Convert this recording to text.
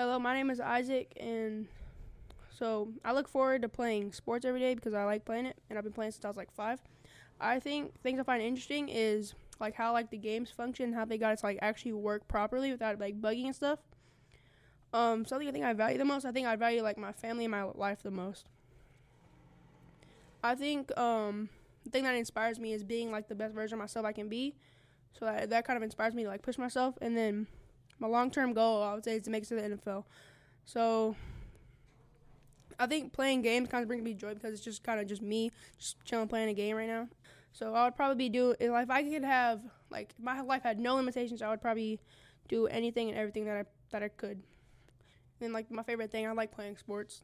Hello, my name is Isaac, and so I look forward to playing sports every day because I like playing it, and I've been playing since I was like five. I think things I find interesting is like how like the games function, how they got it to like actually work properly without like bugging and stuff. Um, something I think I value the most. I think I value like my family and my life the most. I think um, the thing that inspires me is being like the best version of myself I can be. So that that kind of inspires me to like push myself. And then my long term goal I would say is to make it to the NFL. So I think playing games kind of brings me joy because it's just kind of just me just chilling playing a game right now. So I would probably be do if I could have like my life had no limitations, I would probably do anything and everything that I that I could. And like my favorite thing, I like playing sports.